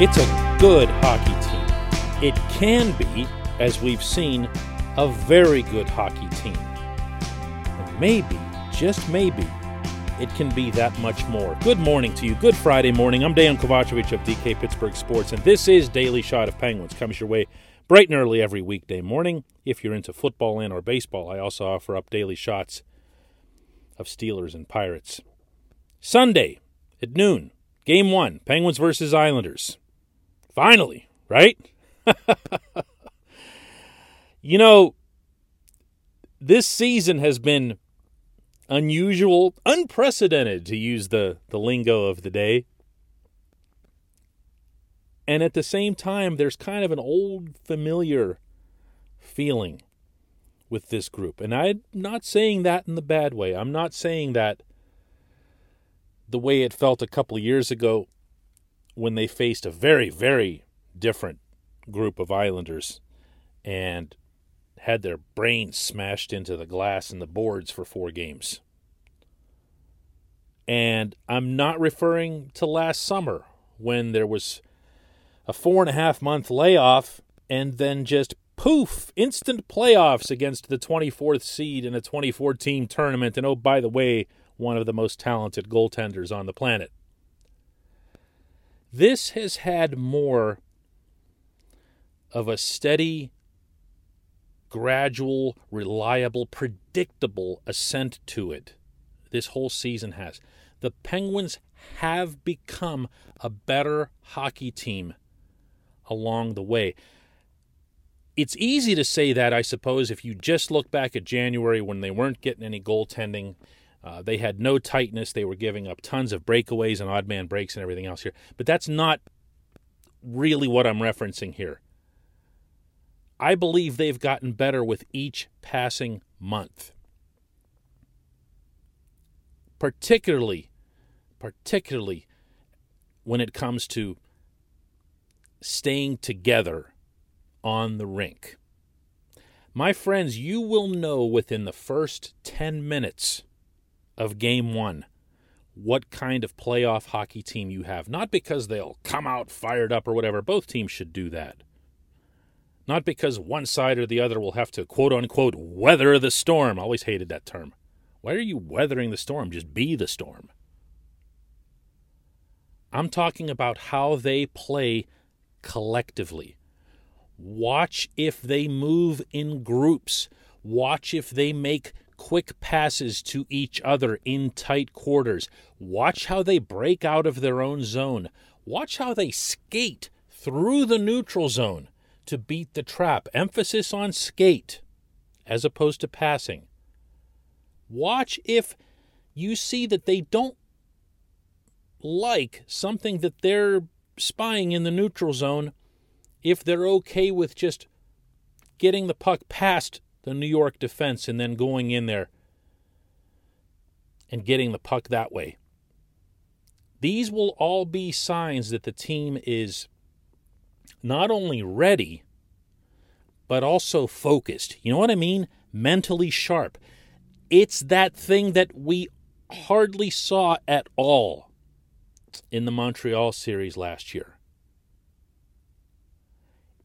It's a good hockey team. It can be, as we've seen, a very good hockey team. And maybe, just maybe, it can be that much more. Good morning to you. Good Friday morning. I'm Dan Kovacevic of DK Pittsburgh Sports, and this is Daily Shot of Penguins. Comes your way bright and early every weekday morning. If you're into football and or baseball, I also offer up daily shots of Steelers and Pirates. Sunday at noon, game one, Penguins versus Islanders. Finally, right? you know, this season has been unusual, unprecedented to use the, the lingo of the day. And at the same time, there's kind of an old familiar feeling with this group. And I'm not saying that in the bad way. I'm not saying that the way it felt a couple years ago when they faced a very, very different group of Islanders and had their brains smashed into the glass and the boards for four games. And I'm not referring to last summer when there was a four and a half month layoff and then just poof, instant playoffs against the 24th seed in a 2014 tournament. And oh, by the way, one of the most talented goaltenders on the planet. This has had more of a steady, gradual, reliable, predictable ascent to it. This whole season has. The Penguins have become a better hockey team along the way. It's easy to say that, I suppose, if you just look back at January when they weren't getting any goaltending uh, they had no tightness. They were giving up tons of breakaways and odd man breaks and everything else here. But that's not really what I'm referencing here. I believe they've gotten better with each passing month. Particularly, particularly when it comes to staying together on the rink. My friends, you will know within the first 10 minutes of game one what kind of playoff hockey team you have. Not because they'll come out fired up or whatever. Both teams should do that. Not because one side or the other will have to quote unquote weather the storm. always hated that term. Why are you weathering the storm? Just be the storm. I'm talking about how they play collectively. Watch if they move in groups. Watch if they make quick passes to each other in tight quarters. Watch how they break out of their own zone. Watch how they skate through the neutral zone to beat the trap. Emphasis on skate as opposed to passing. Watch if you see that they don't like something that they're spying in the neutral zone, if they're okay with just getting the puck past the New York defense and then going in there and getting the puck that way. These will all be signs that the team is not only ready, but also focused. You know what I mean? Mentally sharp. It's that thing that we hardly saw at all in the Montreal series last year.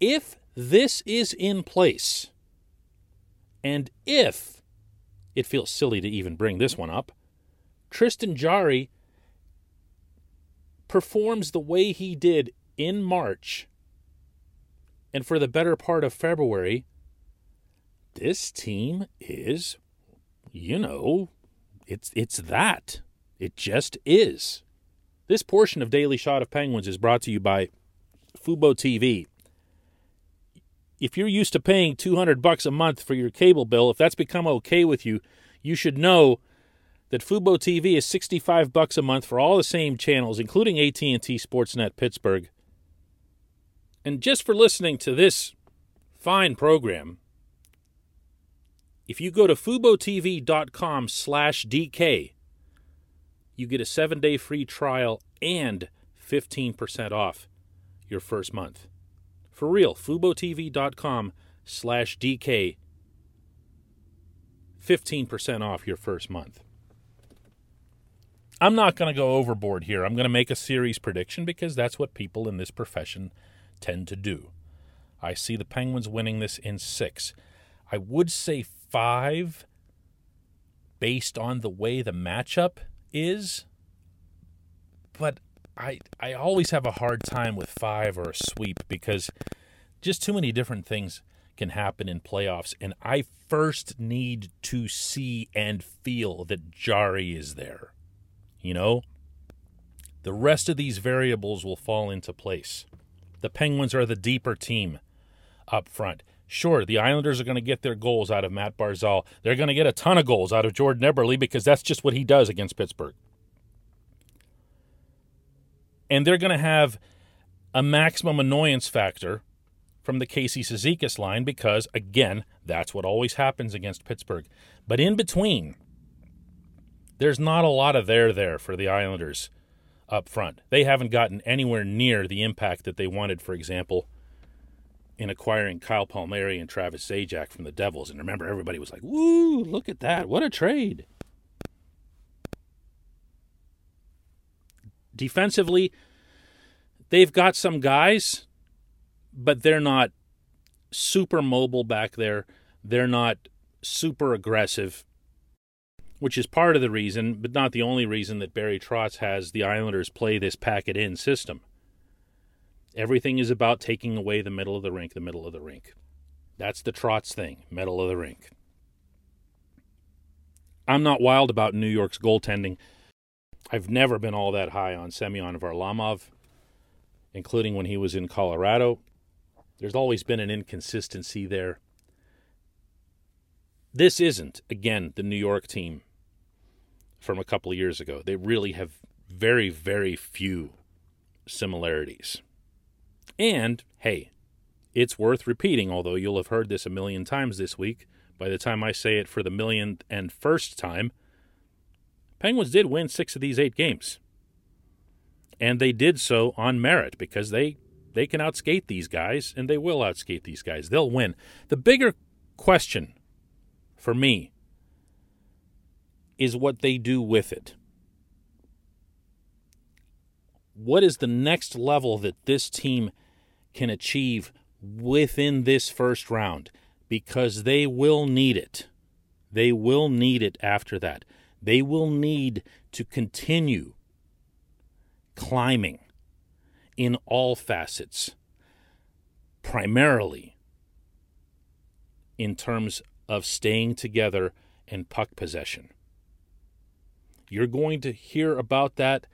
If this is in place, and if it feels silly to even bring this one up, Tristan Jarry performs the way he did in March and for the better part of February, this team is, you know, it's it's that. It just is. This portion of Daily Shot of Penguins is brought to you by Fubo TV if you're used to paying 200 bucks a month for your cable bill, if that's become okay with you, you should know that Fubo TV is 65 bucks a month for all the same channels including AT&T Sportsnet Pittsburgh. And just for listening to this fine program, if you go to fubotv.com/dk, you get a 7-day free trial and 15% off your first month. For real, FuboTV.com slash DK. 15% off your first month. I'm not going to go overboard here. I'm going to make a series prediction because that's what people in this profession tend to do. I see the Penguins winning this in six. I would say five based on the way the matchup is, but I I always have a hard time with five or a sweep because just too many different things can happen in playoffs, and I first need to see and feel that Jarry is there. You know, the rest of these variables will fall into place. The Penguins are the deeper team up front. Sure, the Islanders are going to get their goals out of Mat Barzal. They're going to get a ton of goals out of Jordan Eberle because that's just what he does against Pittsburgh. And they're going to have a maximum annoyance factor from the Casey Cizikas line because, again, that's what always happens against Pittsburgh. But in between, there's not a lot of there there for the Islanders up front. They haven't gotten anywhere near the impact that they wanted, for example, in acquiring Kyle Palmieri and Travis Zajac from the Devils. And remember, everybody was like, woo, look at that. What a trade. Defensively, they've got some guys but they're not super mobile back there. They're not super aggressive, which is part of the reason, but not the only reason that Barry Trotz has the Islanders play this pack it in system. Everything is about taking away the middle of the rink, the middle of the rink. That's the Trotz thing, middle of the rink. I'm not wild about New York's goaltending. I've never been all that high on Semyon Varlamov, including when he was in Colorado. There's always been an inconsistency there. This isn't, again, the New York team from a couple of years ago. They really have very, very few similarities. And, hey, it's worth repeating, although you'll have heard this a million times this week. By the time I say it for the millionth and first time, Penguins did win six of these eight games. And they did so on merit because they they can outskate these guys, and they will outskate these guys. They'll win. The bigger question for me is what they do with it. What is the next level that this team can achieve within this first round? Because they will need it. They will need it after that. They will need to continue climbing in all facets, primarily in terms of staying together and puck possession. You're going to hear about that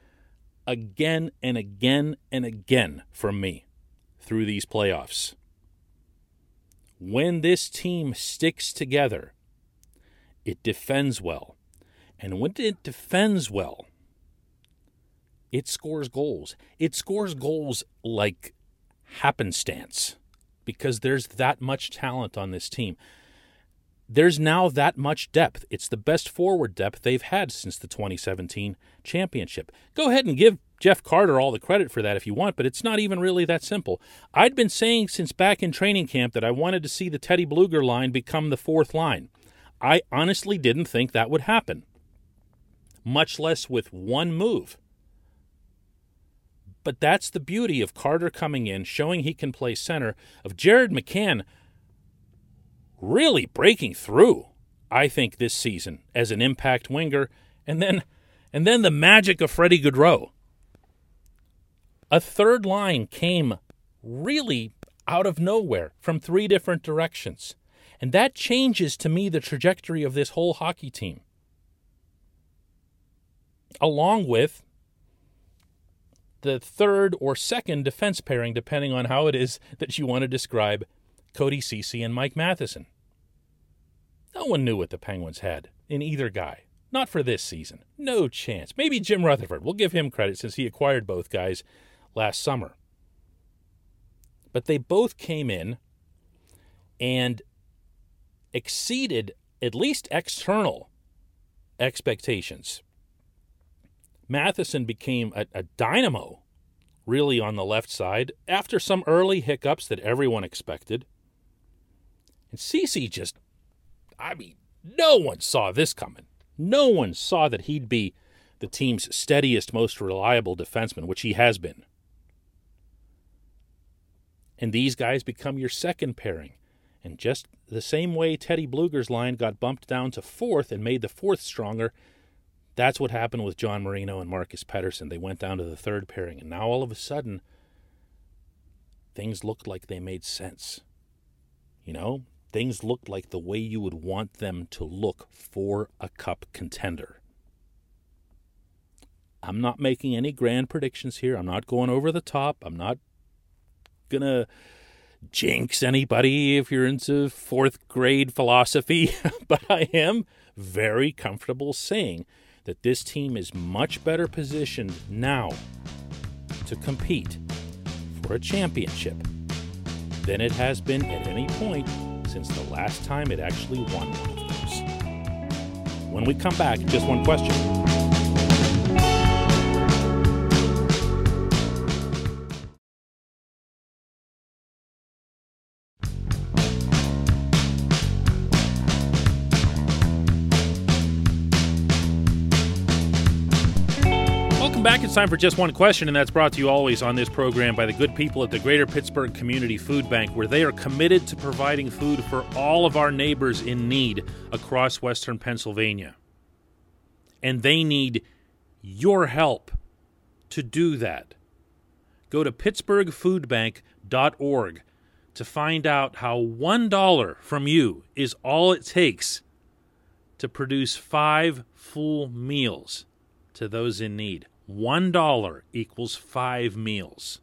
again and again and again from me through these playoffs. When this team sticks together, it defends well. And when it defends well, it scores goals. It scores goals like happenstance because there's that much talent on this team. There's now that much depth. It's the best forward depth they've had since the 2017 championship. Go ahead and give Jeff Carter all the credit for that if you want, but it's not even really that simple. I'd been saying since back in training camp that I wanted to see the Teddy Blueger line become the fourth line. I honestly didn't think that would happen, much less with one move. But that's the beauty of Carter coming in, showing he can play center, of Jared McCann really breaking through, I think, this season as an impact winger, and then and then the magic of Freddie Gaudreau. A third line came really out of nowhere from three different directions. And that changes to me the trajectory of this whole hockey team. Along with the third or second defense pairing, depending on how it is that you want to describe Cody Ceci and Mike Matheson. No one knew what the Penguins had in either guy. Not for this season. No chance. Maybe Jim Rutherford. We'll give him credit since he acquired both guys last summer. But they both came in and exceeded at least external expectations. Matheson became a, a dynamo, really, on the left side after some early hiccups that everyone expected. And Ceci just, I mean, no one saw this coming. No one saw that he'd be the team's steadiest, most reliable defenseman, which he has been. And these guys become your second pairing. And just the same way Teddy Blueger's line got bumped down to fourth and made the fourth stronger, that's what happened with John Marino and Marcus Pettersson. They went down to the third pairing. And now all of a sudden, things looked like they made sense. You know, things looked like the way you would want them to look for a cup contender. I'm not making any grand predictions here. I'm not going over the top. I'm not going to jinx anybody if you're into fourth grade philosophy, but I am very comfortable saying that this team is much better positioned now to compete for a championship than it has been at any point since the last time it actually won one of those. When we come back, just one question. Back. It's time for just one question, and that's brought to you always on this program by the good people at the Greater Pittsburgh Community Food Bank, where they are committed to providing food for all of our neighbors in need across Western Pennsylvania. And they need your help to do that. Go to pittsburghfoodbank.org to find out how $1 from you is all it takes to produce five full meals to those in need. $1 equals five meals.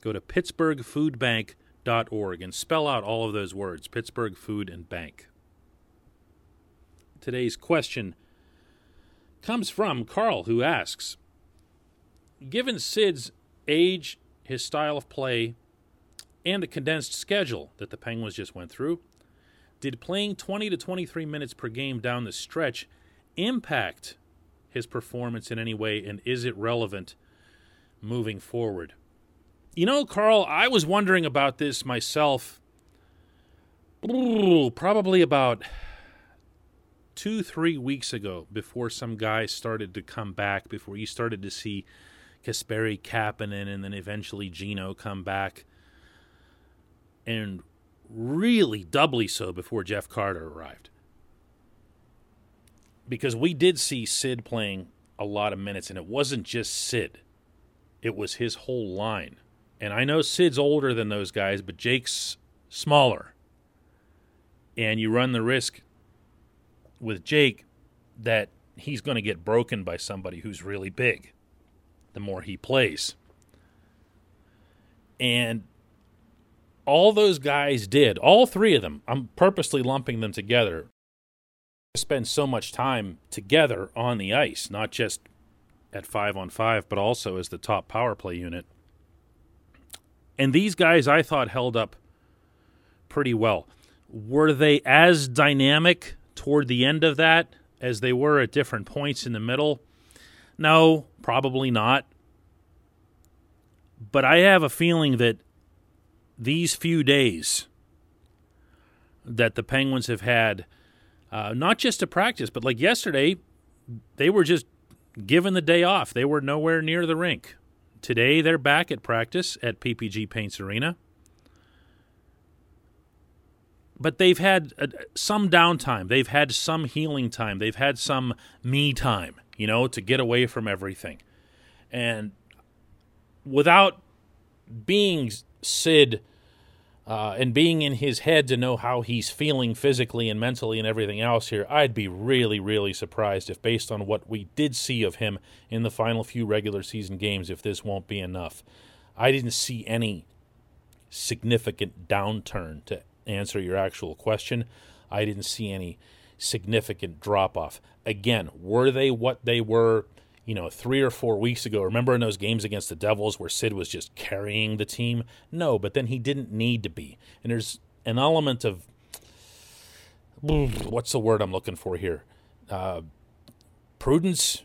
Go to pittsburghfoodbank.org and spell out all of those words Pittsburgh Food and Bank. Today's question comes from Carl, who asks Given Sid's age, his style of play, and the condensed schedule that the Penguins just went through, did playing 20 to 23 minutes per game down the stretch impact his performance in any way, and is it relevant moving forward? You know, Carl, I was wondering about this myself probably about two, three weeks ago before some guys started to come back, before you started to see Kasperi Kapanen and then eventually Geno come back. And really doubly so before Jeff Carter arrived because we did see Sid playing a lot of minutes, and it wasn't just Sid, it was his whole line. And I know Sid's older than those guys, but Jake's smaller. And you run the risk with Jake that he's going to get broken by somebody who's really big the more he plays. And all those guys did, all three of them, I'm purposely lumping them together spend so much time together on the ice, not just at five on five, but also as the top power play unit. And these guys I thought held up pretty well. Were they as dynamic toward the end of that as they were at different points in the middle? No, probably not. But I have a feeling that these few days that the Penguins have had uh, not just to practice, but like yesterday, they were just given the day off. They were nowhere near the rink. Today, they're back at practice at PPG Paints Arena. But they've had uh, some downtime. They've had some healing time. They've had some me time, you know, to get away from everything. And without being Sid uh, and being in his head to know how he's feeling physically and mentally and everything else here, I'd be really, really surprised if, based on what we did see of him in the final few regular season games, if this won't be enough. I didn't see any significant downturn to answer your actual question. I didn't see any significant drop off. Again, were they what they were you know, three or four weeks ago. Remember in those games against the Devils where Sid was just carrying the team? No, but then he didn't need to be. And there's an element of what's the word I'm looking for here? Uh, prudence,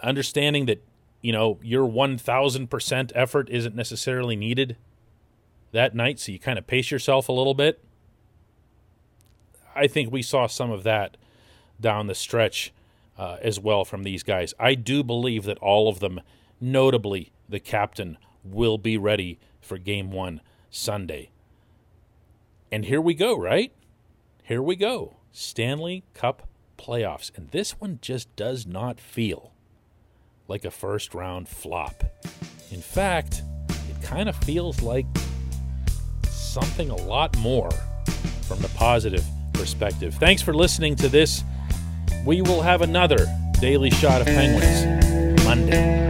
understanding that, you know, your 1000% effort isn't necessarily needed that night. So you kind of pace yourself a little bit. I think we saw some of that down the stretch uh, as well from these guys. I do believe that all of them, notably the captain, will be ready for game one Sunday. And here we go, right? Here we go. Stanley Cup playoffs. And this one just does not feel like a first round flop. In fact, it kind of feels like something a lot more from the positive perspective. Thanks for listening to this. We will have another daily shot of Penguins Monday.